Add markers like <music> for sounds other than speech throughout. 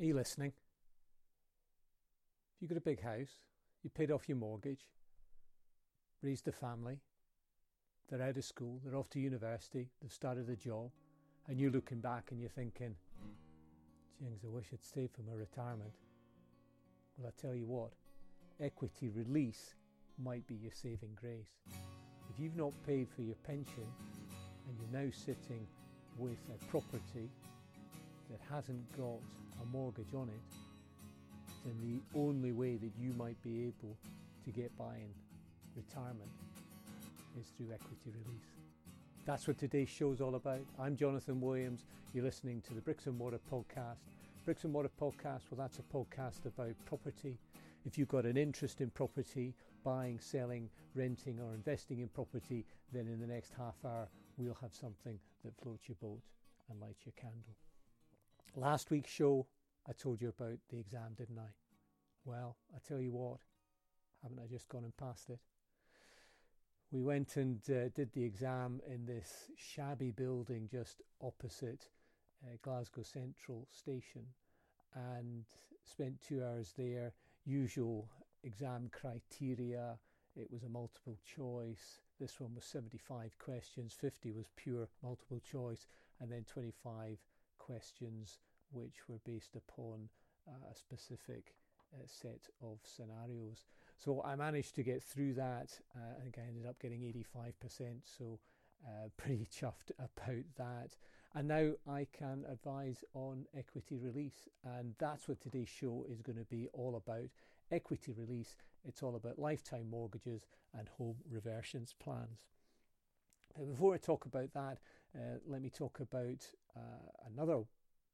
Are you listening? If You've got a big house, you paid off your mortgage, raised a family, they're out of school, they're off to university, they've started a job, and you're looking back and you're thinking, Jings, I wish I'd stayed for my retirement. Well, I tell you what, equity release might be your saving grace. If you've not paid for your pension and you're now sitting with a property that hasn't got a mortgage on it, then the only way that you might be able to get by in retirement is through equity release. That's what today's show is all about. I'm Jonathan Williams. You're listening to the Bricks and Mortar podcast. Bricks and Mortar podcast, well, that's a podcast about property. If you've got an interest in property, buying, selling, renting, or investing in property, then in the next half hour, we'll have something that floats your boat and lights your candle. Last week's show, I told you about the exam, didn't I? Well, I tell you what, haven't I just gone and passed it? We went and uh, did the exam in this shabby building just opposite uh, Glasgow Central Station and spent two hours there. Usual exam criteria. It was a multiple choice. This one was 75 questions, 50 was pure multiple choice, and then 25 questions which were based upon uh, a specific uh, set of scenarios. So I managed to get through that. Uh, I think I ended up getting 85%. So uh, <laughs> pretty chuffed about that. And now I can advise on equity release. And that's what today's show is going to be all about equity release. It's all about lifetime mortgages and home reversions plans. Before I talk about that, uh, let me talk about uh, another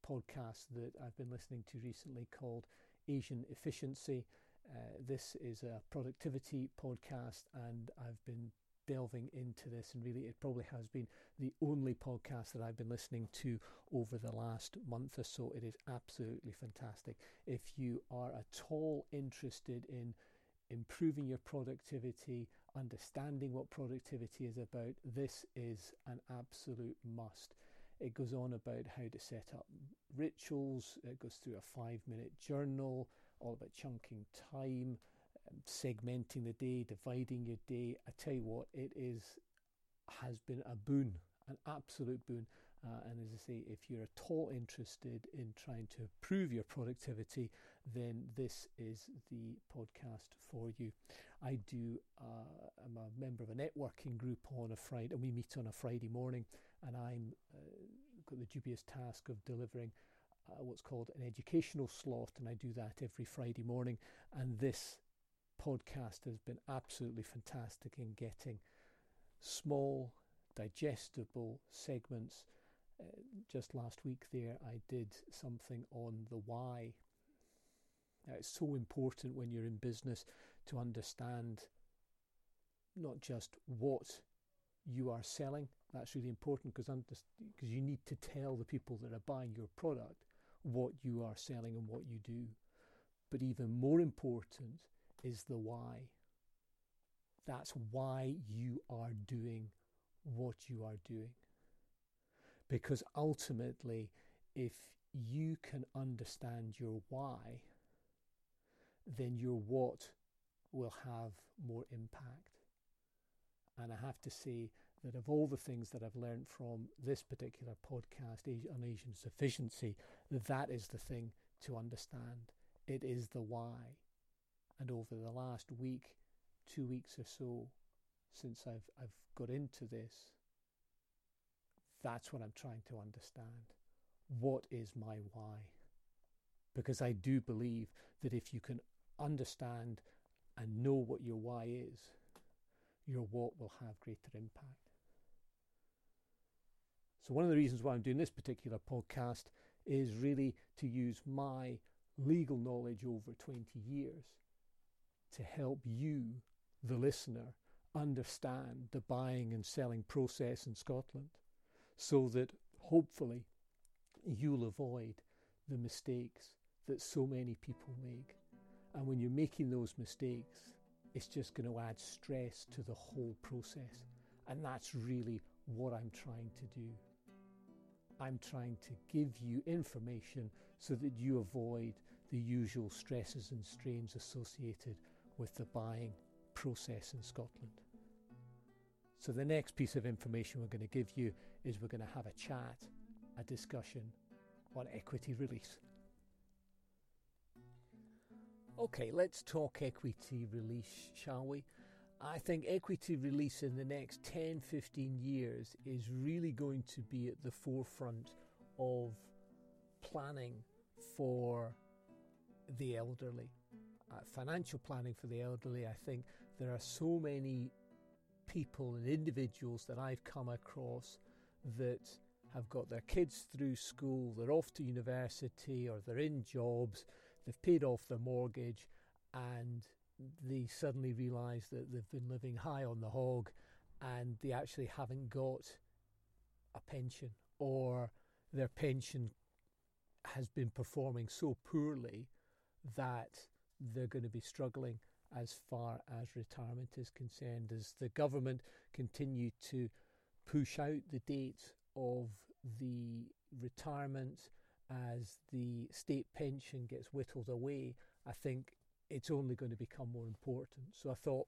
podcast that I've been listening to recently called Asian Efficiency. Uh, this is a productivity podcast, and I've been delving into this, and really, it probably has been the only podcast that I've been listening to over the last month or so. It is absolutely fantastic. If you are at all interested in improving your productivity, understanding what productivity is about, this is an absolute must. It goes on about how to set up rituals, it goes through a five minute journal, all about chunking time, um, segmenting the day, dividing your day. I tell you what, it is has been a boon, an absolute boon. Uh, and as I say, if you're at all interested in trying to improve your productivity, then this is the podcast for you. I do. Uh, I'm a member of a networking group on a Friday, and we meet on a Friday morning, and I'm uh, got the dubious task of delivering. Uh, what's called an educational slot, and I do that every Friday morning. And this podcast has been absolutely fantastic in getting small, digestible segments. Uh, just last week, there, I did something on the why. Uh, it's so important when you're in business to understand not just what you are selling. That's really important because because you need to tell the people that are buying your product what you are selling and what you do. But even more important is the why. That's why you are doing what you are doing. Because ultimately, if you can understand your why, then your what will have more impact. And I have to say that of all the things that I've learned from this particular podcast on Asian Efficiency, that is the thing to understand. It is the why. And over the last week, two weeks or so, since I've I've got into this, that's what I'm trying to understand. What is my why? Because I do believe that if you can understand and know what your why is, your what will have greater impact. So, one of the reasons why I'm doing this particular podcast is really to use my legal knowledge over 20 years to help you, the listener, understand the buying and selling process in Scotland so that hopefully you'll avoid the mistakes that so many people make. And when you're making those mistakes, it's just going to add stress to the whole process. And that's really what I'm trying to do. I'm trying to give you information so that you avoid the usual stresses and strains associated with the buying process in Scotland. So, the next piece of information we're going to give you is we're going to have a chat, a discussion on equity release. Okay, let's talk equity release, shall we? I think equity release in the next 10 15 years is really going to be at the forefront of planning for the elderly. Uh, financial planning for the elderly, I think there are so many people and individuals that I've come across that have got their kids through school, they're off to university, or they're in jobs, they've paid off their mortgage, and they suddenly realise that they've been living high on the hog and they actually haven't got a pension or their pension has been performing so poorly that they're going to be struggling as far as retirement is concerned. As the government continue to push out the date of the retirement as the state pension gets whittled away? I think it's only going to become more important so i thought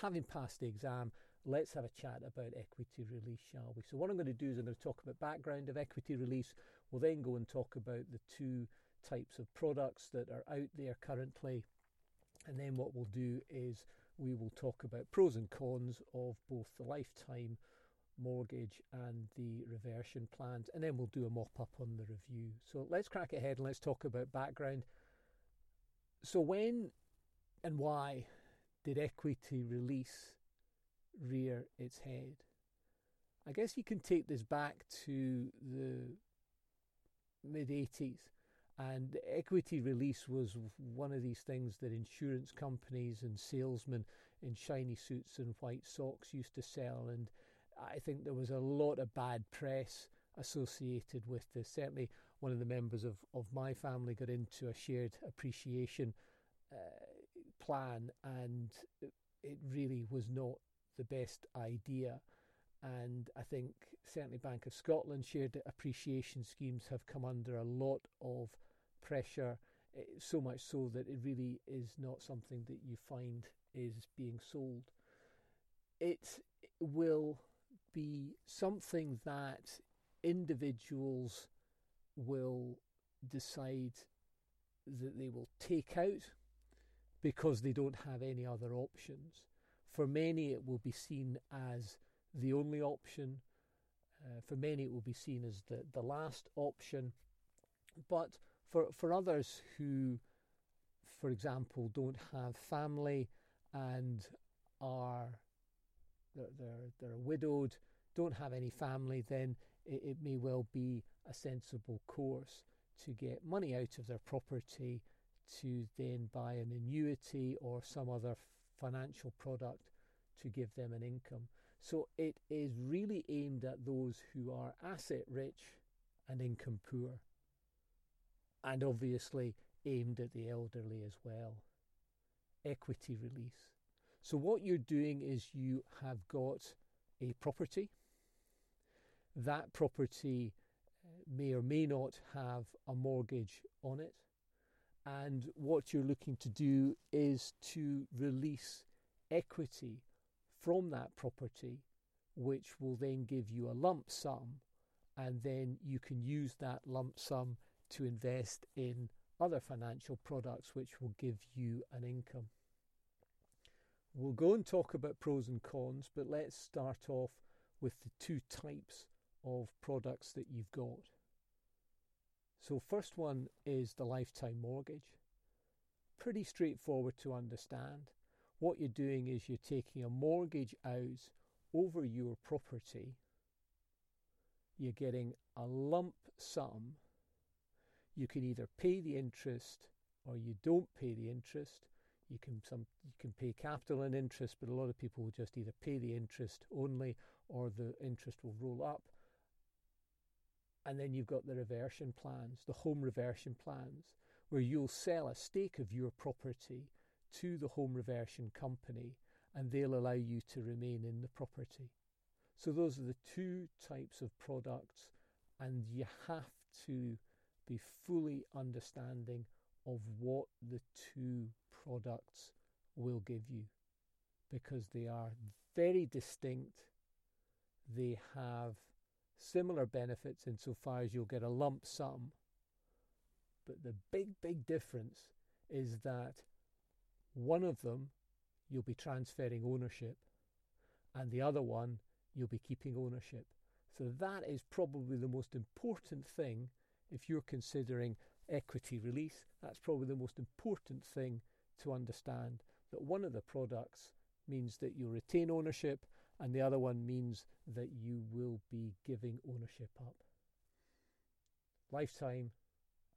having passed the exam let's have a chat about equity release shall we so what i'm going to do is i'm going to talk about background of equity release we'll then go and talk about the two types of products that are out there currently. And then what we'll do is we will talk about pros and cons of both the lifetime mortgage and the reversion plans. And then we'll do a mop up on the review. So let's crack ahead and let's talk about background. So, when and why did equity release rear its head? I guess you can take this back to the mid 80s and equity release was one of these things that insurance companies and salesmen in shiny suits and white socks used to sell. And I think there was a lot of bad press associated with this. Certainly, one of the members of, of my family got into a shared appreciation uh, plan, and it really was not the best idea. And I think certainly Bank of Scotland shared appreciation schemes have come under a lot of pressure, eh, so much so that it really is not something that you find is being sold. It will be something that individuals will decide that they will take out because they don't have any other options. For many, it will be seen as the only option. Uh, for many, it will be seen as the, the last option. But for, for others who, for example, don't have family and are they're, they're, they're widowed, don't have any family, then it, it may well be a sensible course to get money out of their property to then buy an annuity or some other financial product to give them an income. So it is really aimed at those who are asset rich and income poor, and obviously aimed at the elderly as well. Equity release. So, what you're doing is you have got a property. That property may or may not have a mortgage on it. And what you're looking to do is to release equity from that property, which will then give you a lump sum, and then you can use that lump sum to invest in other financial products which will give you an income. We'll go and talk about pros and cons, but let's start off with the two types of products that you've got. So, first one is the lifetime mortgage. Pretty straightforward to understand what you're doing is you're taking a mortgage out over your property, you're getting a lump sum. You can either pay the interest or you don't pay the interest. You can some you can pay capital and interest, but a lot of people will just either pay the interest only or the interest will roll up. And then you've got the reversion plans, the home reversion plans, where you'll sell a stake of your property to the home reversion company and they'll allow you to remain in the property. So, those are the two types of products, and you have to be fully understanding of what the two products will give you because they are very distinct. They have similar benefits insofar as you'll get a lump sum. But the big, big difference is that one of them you'll be transferring ownership, and the other one you'll be keeping ownership. So that is probably the most important thing if you're considering equity release. That's probably the most important thing to understand that one of the products means that you retain ownership and the other one means that you will be giving ownership up. Lifetime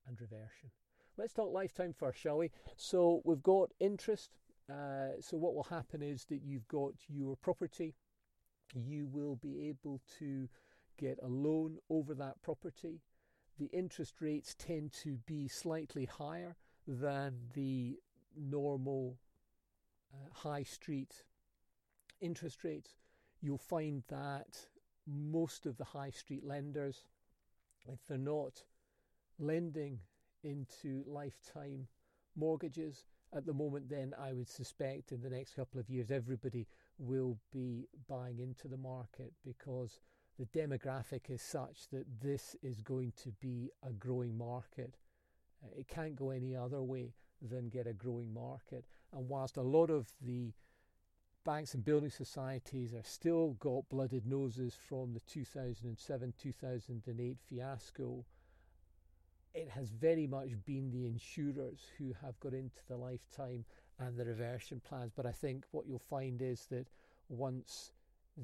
and reversion. Let's talk lifetime first, shall we? So we've got interest. Uh, so what will happen is that you've got your property. You will be able to get a loan over that property. The interest rates tend to be slightly higher than the normal uh, high street interest rates. You'll find that most of the high street lenders, if they're not lending into lifetime mortgages at the moment, then I would suspect in the next couple of years everybody will be buying into the market because the demographic is such that this is going to be a growing market. It can't go any other way than get a growing market. And whilst a lot of the banks and building societies are still got blooded noses from the 2007 2008 fiasco, it has very much been the insurers who have got into the lifetime and the reversion plans. But I think what you'll find is that once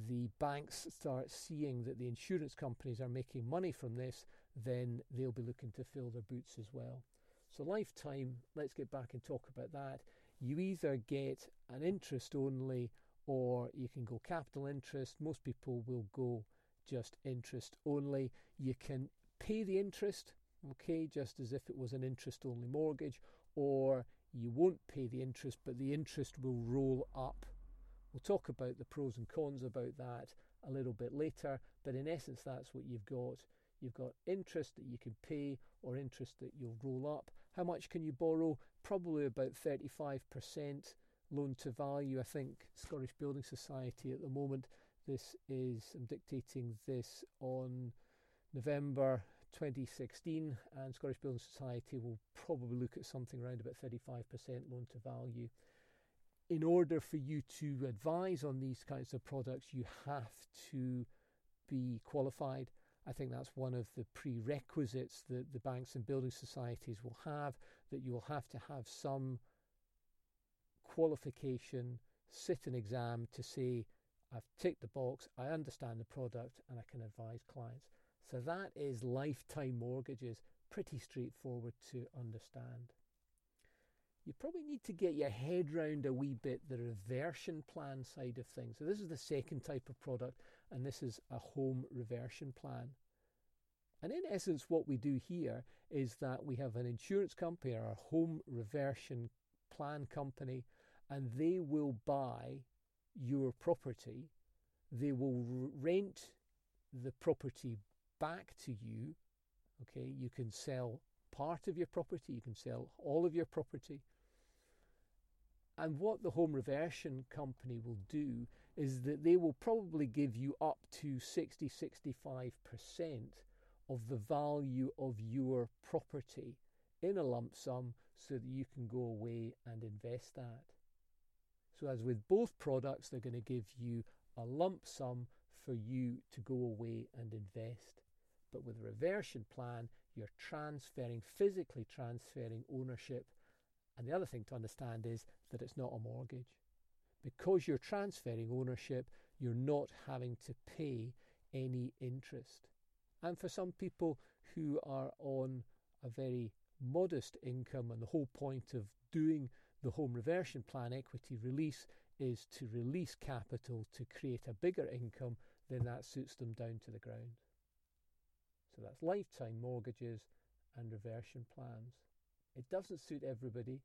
the banks start seeing that the insurance companies are making money from this, then they'll be looking to fill their boots as well. So, lifetime, let's get back and talk about that. You either get an interest only or you can go capital interest. Most people will go just interest only. You can pay the interest, okay, just as if it was an interest only mortgage, or you won't pay the interest, but the interest will roll up We'll talk about the pros and cons about that a little bit later, but in essence, that's what you've got. You've got interest that you can pay or interest that you'll roll up. How much can you borrow? Probably about 35% loan to value. I think Scottish Building Society at the moment, this is, I'm dictating this on November 2016, and Scottish Building Society will probably look at something around about 35% loan to value in order for you to advise on these kinds of products, you have to be qualified. I think that's one of the prerequisites that the banks and building societies will have, that you will have to have some qualification, sit an exam to say, I've ticked the box, I understand the product, and I can advise clients. So that is lifetime mortgages, pretty straightforward to understand you probably need to get your head round a wee bit the reversion plan side of things. So, this is the second type of product, and this is a home reversion plan. And in essence, what we do here is that we have an insurance company a home reversion plan company, and they will buy your property. They will rent the property back to you. Okay, you can sell part of your property, you can sell all of your property, and what the home reversion company will do is that they will probably give you up to 60 65% of the value of your property in a lump sum so that you can go away and invest that. So, as with both products, they're going to give you a lump sum for you to go away and invest. But with a reversion plan, you're transferring, physically transferring ownership and the other thing to understand is that it's not a mortgage. Because you're transferring ownership, you're not having to pay any interest. And for some people who are on a very modest income, and the whole point of doing the home reversion plan equity release is to release capital to create a bigger income, then that suits them down to the ground. So that's lifetime mortgages and reversion plans. It doesn't suit everybody.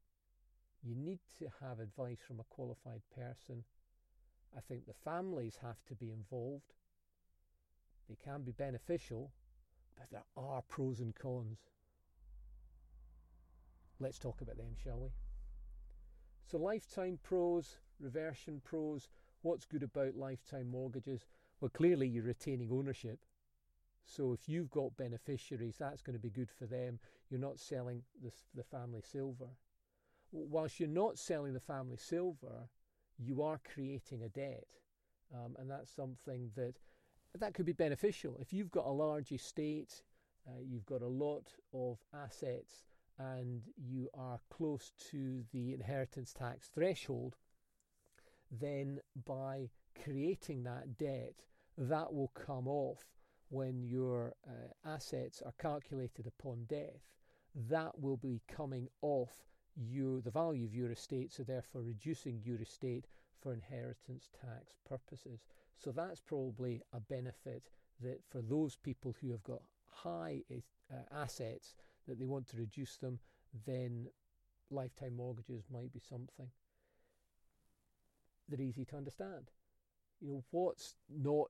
You need to have advice from a qualified person. I think the families have to be involved. They can be beneficial, but there are pros and cons. Let's talk about them, shall we? So, lifetime pros, reversion pros. What's good about lifetime mortgages? Well, clearly you're retaining ownership. So if you've got beneficiaries, that's going to be good for them. You're not selling the, the family silver. Whilst you're not selling the family silver, you are creating a debt. Um, and that's something that that could be beneficial. If you've got a large estate, uh, you've got a lot of assets, and you are close to the inheritance tax threshold, then by creating that debt, that will come off when your uh, assets are calculated upon death. That will be coming off your the value of your estate, so therefore reducing your estate for inheritance tax purposes. So that's probably a benefit that for those people who have got high uh, assets that they want to reduce them, then lifetime mortgages might be something. They're easy to understand. You know, what's not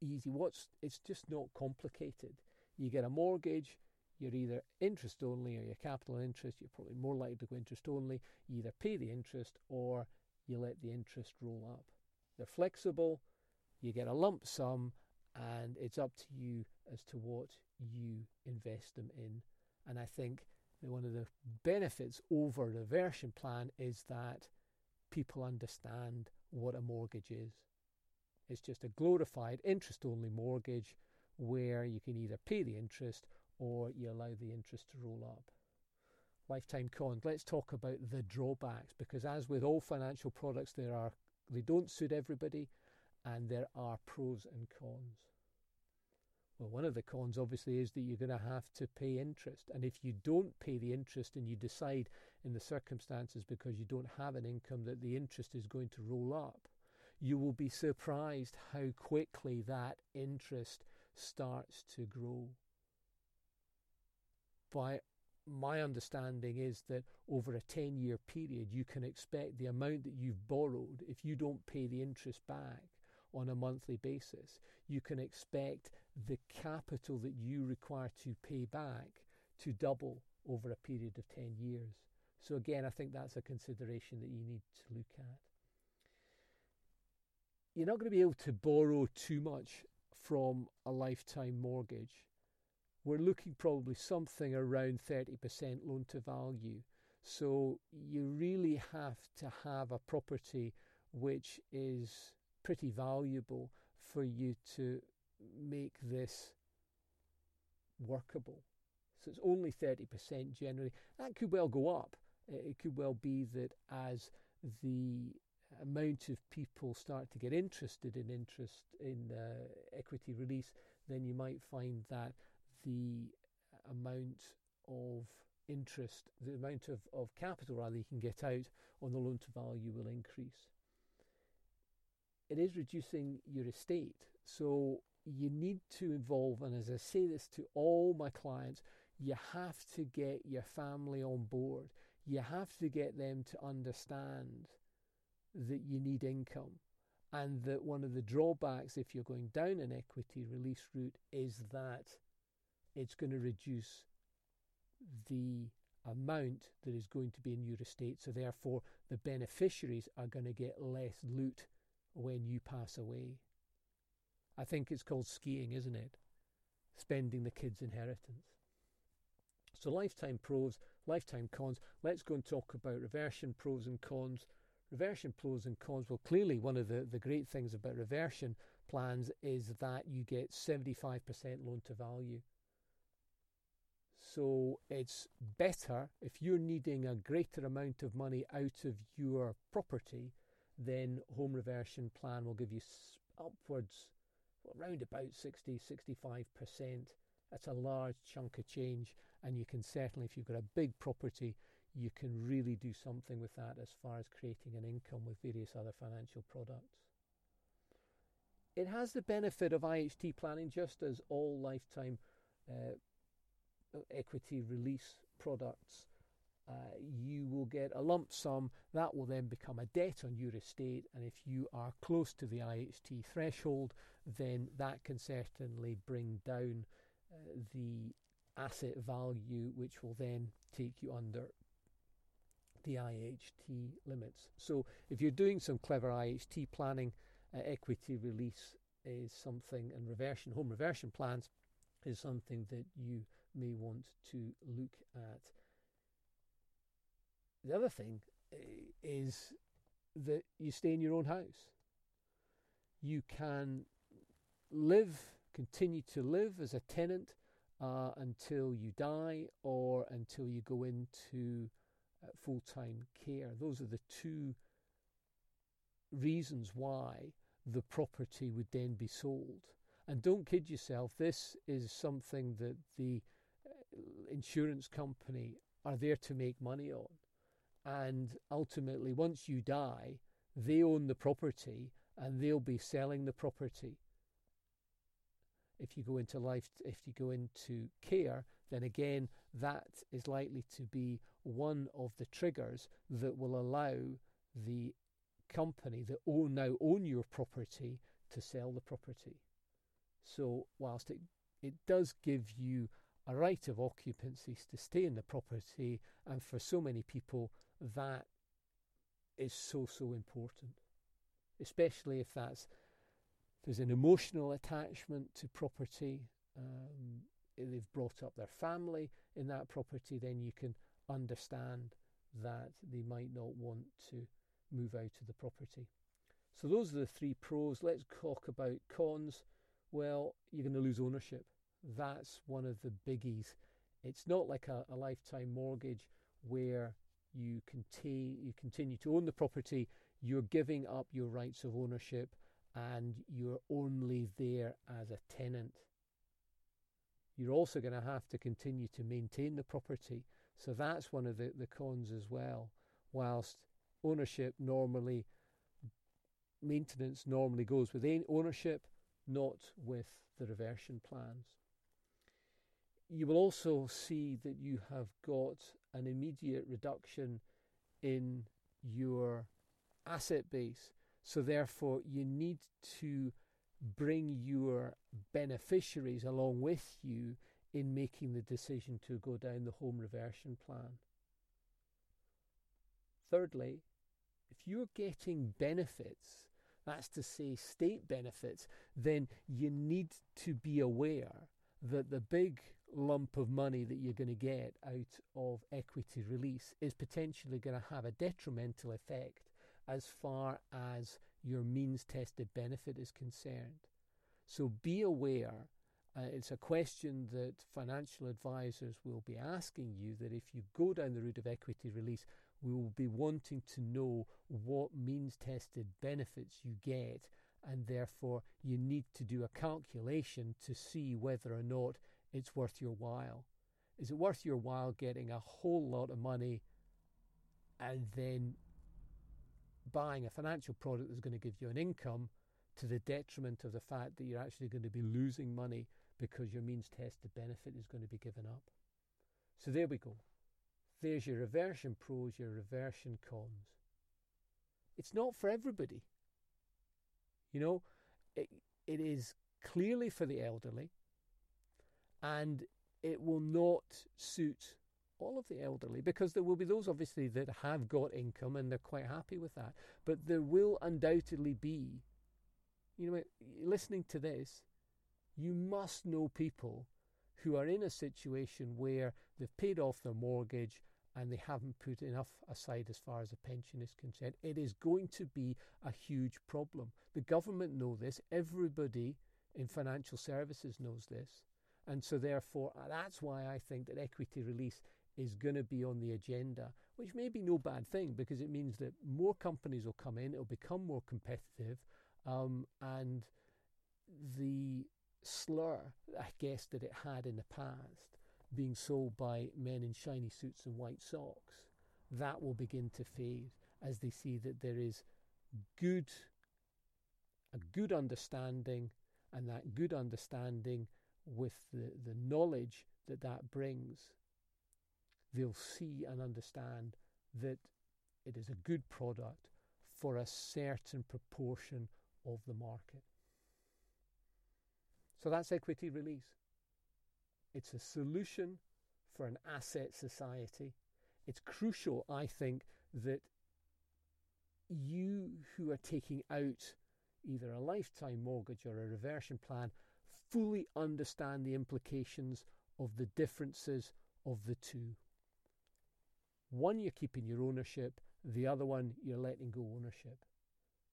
easy, what's it's just not complicated. You get a mortgage, you're either interest only or your capital interest, you're probably more likely to go interest only. You either pay the interest or you let the interest roll up. They're flexible, you get a lump sum, and it's up to you as to what you invest them in. And I think one of the benefits over a reversion plan is that people understand what a mortgage is. It's just a glorified interest only mortgage where you can either pay the interest or you allow the interest to roll up. Lifetime cons. Let's talk about the drawbacks because as with all financial products there are they don't suit everybody and there are pros and cons. Well, one of the cons obviously is that you're going to have to pay interest. And if you don't pay the interest and you decide in the circumstances because you don't have an income that the interest is going to roll up, you will be surprised how quickly that interest starts to grow. By my understanding is that over a 10 year period, you can expect the amount that you've borrowed, if you don't pay the interest back on a monthly basis, you can expect the capital that you require to pay back to double over a period of 10 years. So, again, I think that's a consideration that you need to look at. You're not going to be able to borrow too much from a lifetime mortgage. We're looking probably something around 30% loan to value. So, you really have to have a property which is pretty valuable for you to make this workable. So it's only 30% generally. That could well go up. It could well be that as the amount of people start to get interested in interest in uh, equity release, then you might find that the amount of interest, the amount of, of capital rather you can get out on the loan to value will increase. It is reducing your estate. So you need to involve, and as I say this to all my clients, you have to get your family on board. You have to get them to understand that you need income and that one of the drawbacks if you're going down an equity release route is that it's going to reduce the amount that is going to be in your estate. So, therefore, the beneficiaries are going to get less loot when you pass away. I think it's called skiing, isn't it? Spending the kids' inheritance. So, lifetime pros, lifetime cons. Let's go and talk about reversion pros and cons. Reversion pros and cons. Well, clearly, one of the, the great things about reversion plans is that you get 75% loan to value. So it's better if you're needing a greater amount of money out of your property, then home reversion plan will give you upwards around about 60 65%. That's a large chunk of change, and you can certainly, if you've got a big property, you can really do something with that as far as creating an income with various other financial products. It has the benefit of IHT planning, just as all lifetime uh, equity release products uh, you will get a lump sum that will then become a debt on your estate. And if you are close to the IHT threshold, then that can certainly bring down uh, the asset value, which will then take you under the IHT limits. So if you're doing some clever IHT planning, uh, equity release is something, and reversion, home reversion plans is something that you may want to look at. The other thing uh, is that you stay in your own house. You can live, continue to live as a tenant uh, until you die or until you go into full time care. Those are the two reasons why the property would then be sold. And don't kid yourself, this is something that the uh, insurance company are there to make money on. And ultimately, once you die, they own the property and they'll be selling the property. If you go into life, if you go into care, then again, that is likely to be one of the triggers that will allow the company that own now own your property to sell the property. So whilst it it does give you a right of occupancy to stay in the property, and for so many people that is so so important, especially if that's there's an emotional attachment to property. Um, they've brought up their family in that property, then you can understand that they might not want to move out of the property. So those are the three pros. Let's talk about cons. Well, you're going to lose ownership. That's one of the biggies. It's not like a, a lifetime mortgage where you you continue to own the property. You're giving up your rights of ownership, and you're only there as a tenant. You're also going to have to continue to maintain the property. So that's one of the, the cons as well. Whilst ownership normally, maintenance normally goes with ownership, not with the reversion plans. You will also see that you have got an immediate reduction in your asset base. So, therefore, you need to bring your beneficiaries along with you in making the decision to go down the home reversion plan. Thirdly, if you're getting benefits, that's to say state benefits, then you need to be aware that the big lump of money that you're going to get out of equity release is potentially going to have a detrimental effect as far as your means tested benefit is concerned. So be aware. Uh, it's a question that financial advisors will be asking you that if you go down the route of equity release, we will be wanting to know what means tested benefits you get, and therefore you need to do a calculation to see whether or not it's worth your while. Is it worth your while getting a whole lot of money and then buying a financial product that's going to give you an income to the detriment of the fact that you're actually going to be losing money because your means tested benefit is going to be given up? So there we go. There's your reversion pros, your reversion cons. It's not for everybody. You know, it, it is clearly for the elderly and it will not suit all of the elderly because there will be those obviously that have got income and they're quite happy with that. But there will undoubtedly be, you know, listening to this, you must know people who are in a situation where they've paid off their mortgage and they haven't put enough aside as far as a pension is concerned. It is going to be a huge problem. The government know this. Everybody in financial services knows this. And so therefore that's why I think that equity release is going to be on the agenda, which may be no bad thing because it means that more companies will come in, it'll become more competitive, um, and the slur, I guess, that it had in the past, being sold by men in shiny suits and white socks, that will begin to fade as they see that there is good, a good understanding, and that good understanding with the, the knowledge that that brings, they'll see and understand that it is a good product for a certain proportion of the market. So that's equity release. It's a solution for an asset society. It's crucial, I think, that you who are taking out either a lifetime mortgage or a reversion plan fully understand the implications of the differences of the two. One, you're keeping your ownership, the other one, you're letting go ownership.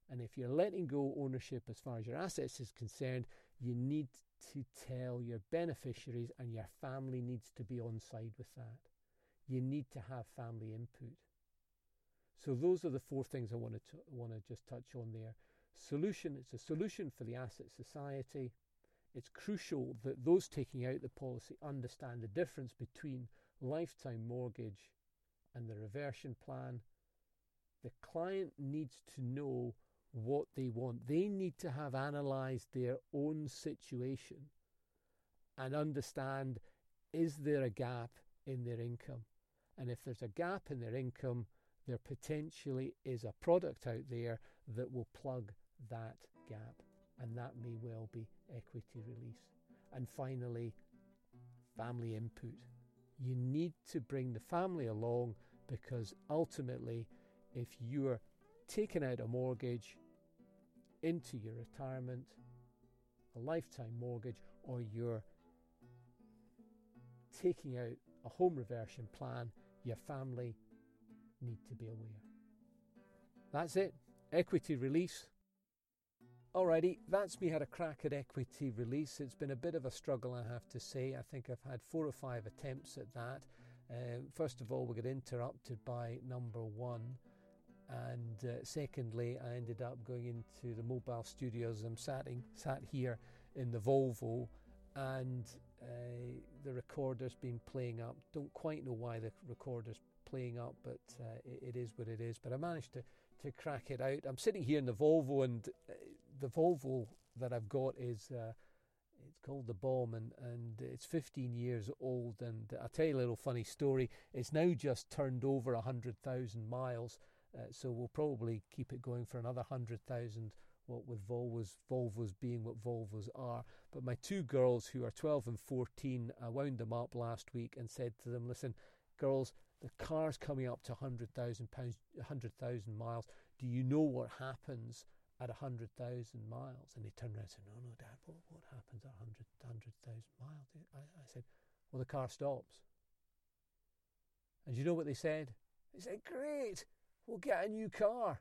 And if you're letting go ownership as far as your assets is concerned, you need to tell your beneficiaries and your family needs to be on side with that. You need to have family input. So those are the four things I want to want to just touch on there. Solution, it's a solution for the asset society. It's crucial that those taking out the policy understand the difference between lifetime mortgage and the reversion plan. The client needs to know what they want. They need to have analysed their own situation and understand is there a gap in their income? And if there's a gap in their income, there potentially is a product out there that will plug that gap. And that may well be equity release. And finally, family input. You need to bring the family along because ultimately, if you're taking out a mortgage into your retirement, a lifetime mortgage, or you're taking out a home reversion plan, your family need to be aware. That's it. Equity release. Alrighty, that's me had a crack at equity release. It's been a bit of a struggle, I have to say. I think I've had four or five attempts at that. Uh, first of all, we got interrupted by number one. And uh, secondly, I ended up going into the mobile studios. I'm sat, in, sat here in the Volvo, and uh, the recorder's been playing up. Don't quite know why the recorder's playing up, but uh, it, it is what it is. But I managed to, to crack it out. I'm sitting here in the Volvo, and uh, the Volvo that I've got is uh, it's called the bomb and, and it's 15 years old and i'll tell you a little funny story it's now just turned over 100000 miles uh, so we'll probably keep it going for another 100000 what with volvos volvos being what volvos are but my two girls who are 12 and 14 i wound them up last week and said to them listen girls the car's coming up to 100000 pounds 100000 miles do you know what happens at 100,000 miles. And they turned around and said, No, no, Dad, what, what happens at 100,000 miles? I, I said, Well, the car stops. And you know what they said? They said, Great, we'll get a new car.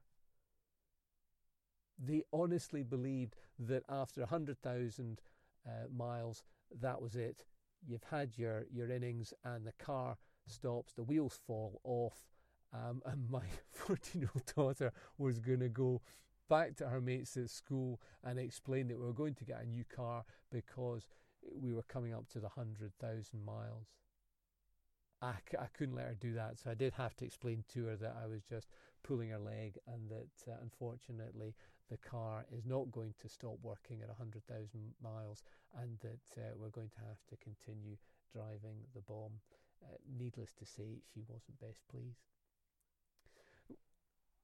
They honestly believed that after 100,000 uh, miles, that was it. You've had your, your innings, and the car stops, the wheels fall off. Um, <laughs> and my 14 year old daughter was going to go back to her mates at school and explain that we were going to get a new car because we were coming up to the 100,000 miles. I I couldn't let her do that, so I did have to explain to her that I was just pulling her leg and that uh, unfortunately the car is not going to stop working at 100,000 miles and that uh, we're going to have to continue driving the bomb. Uh, needless to say, she wasn't best pleased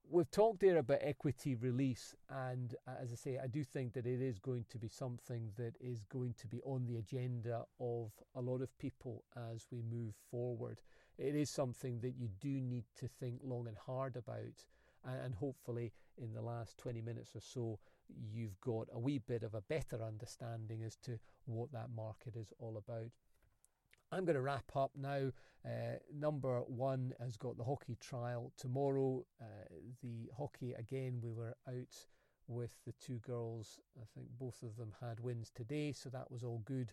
we've talked there about equity release, and uh, as I say, I do think that it is going to be something that is going to be on the agenda of a lot of people as we move forward. It is something that you do need to think long and hard about, and, and hopefully, in the last 20 minutes or so, you've got a wee bit of a better understanding as to what that market is all about. I'm going to wrap up now. Uh, number one has got the hockey trial tomorrow. Uh, the hockey, again, we were out with the two girls. I think both of them had wins today, so that was all good.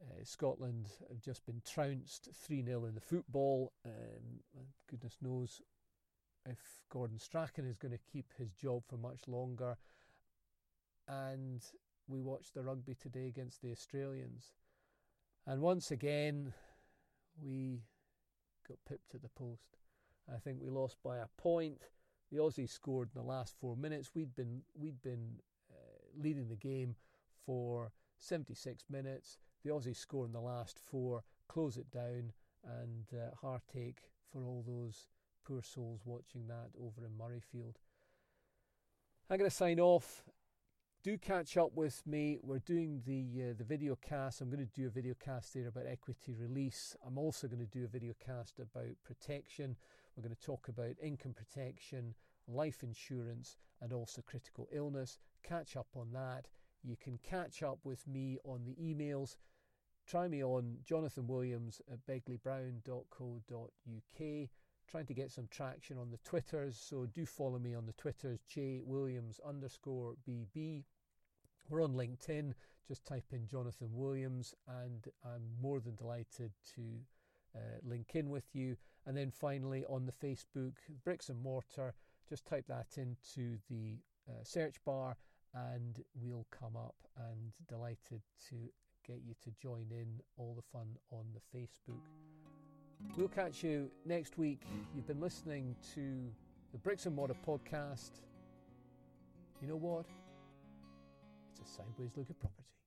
Uh, Scotland have just been trounced 3 0 in the football. Um, goodness knows if Gordon Strachan is going to keep his job for much longer. And we watched the rugby today against the Australians. And once again, we got pipped at the post. I think we lost by a point. The Aussies scored in the last four minutes. We'd been we'd been uh, leading the game for 76 minutes. The Aussies score in the last four, close it down, and uh, heartache for all those poor souls watching that over in Murrayfield. I'm going to sign off. Do catch up with me. We're doing the uh, the video cast. I'm going to do a video cast there about equity release. I'm also going to do a video cast about protection. We're going to talk about income protection, life insurance, and also critical illness. Catch up on that. You can catch up with me on the emails. Try me on Jonathan Williams at begleyBrown.co.uk. Trying to get some traction on the Twitters, so do follow me on the Twitters, J Williams underscore BB. We're on LinkedIn, just type in Jonathan Williams, and I'm more than delighted to uh, link in with you. And then finally on the Facebook, Bricks and Mortar, just type that into the uh, search bar and we'll come up and delighted to get you to join in all the fun on the Facebook. We'll catch you next week. You've been listening to the Bricks and Mortar podcast. You know what? It's a sideways look at property.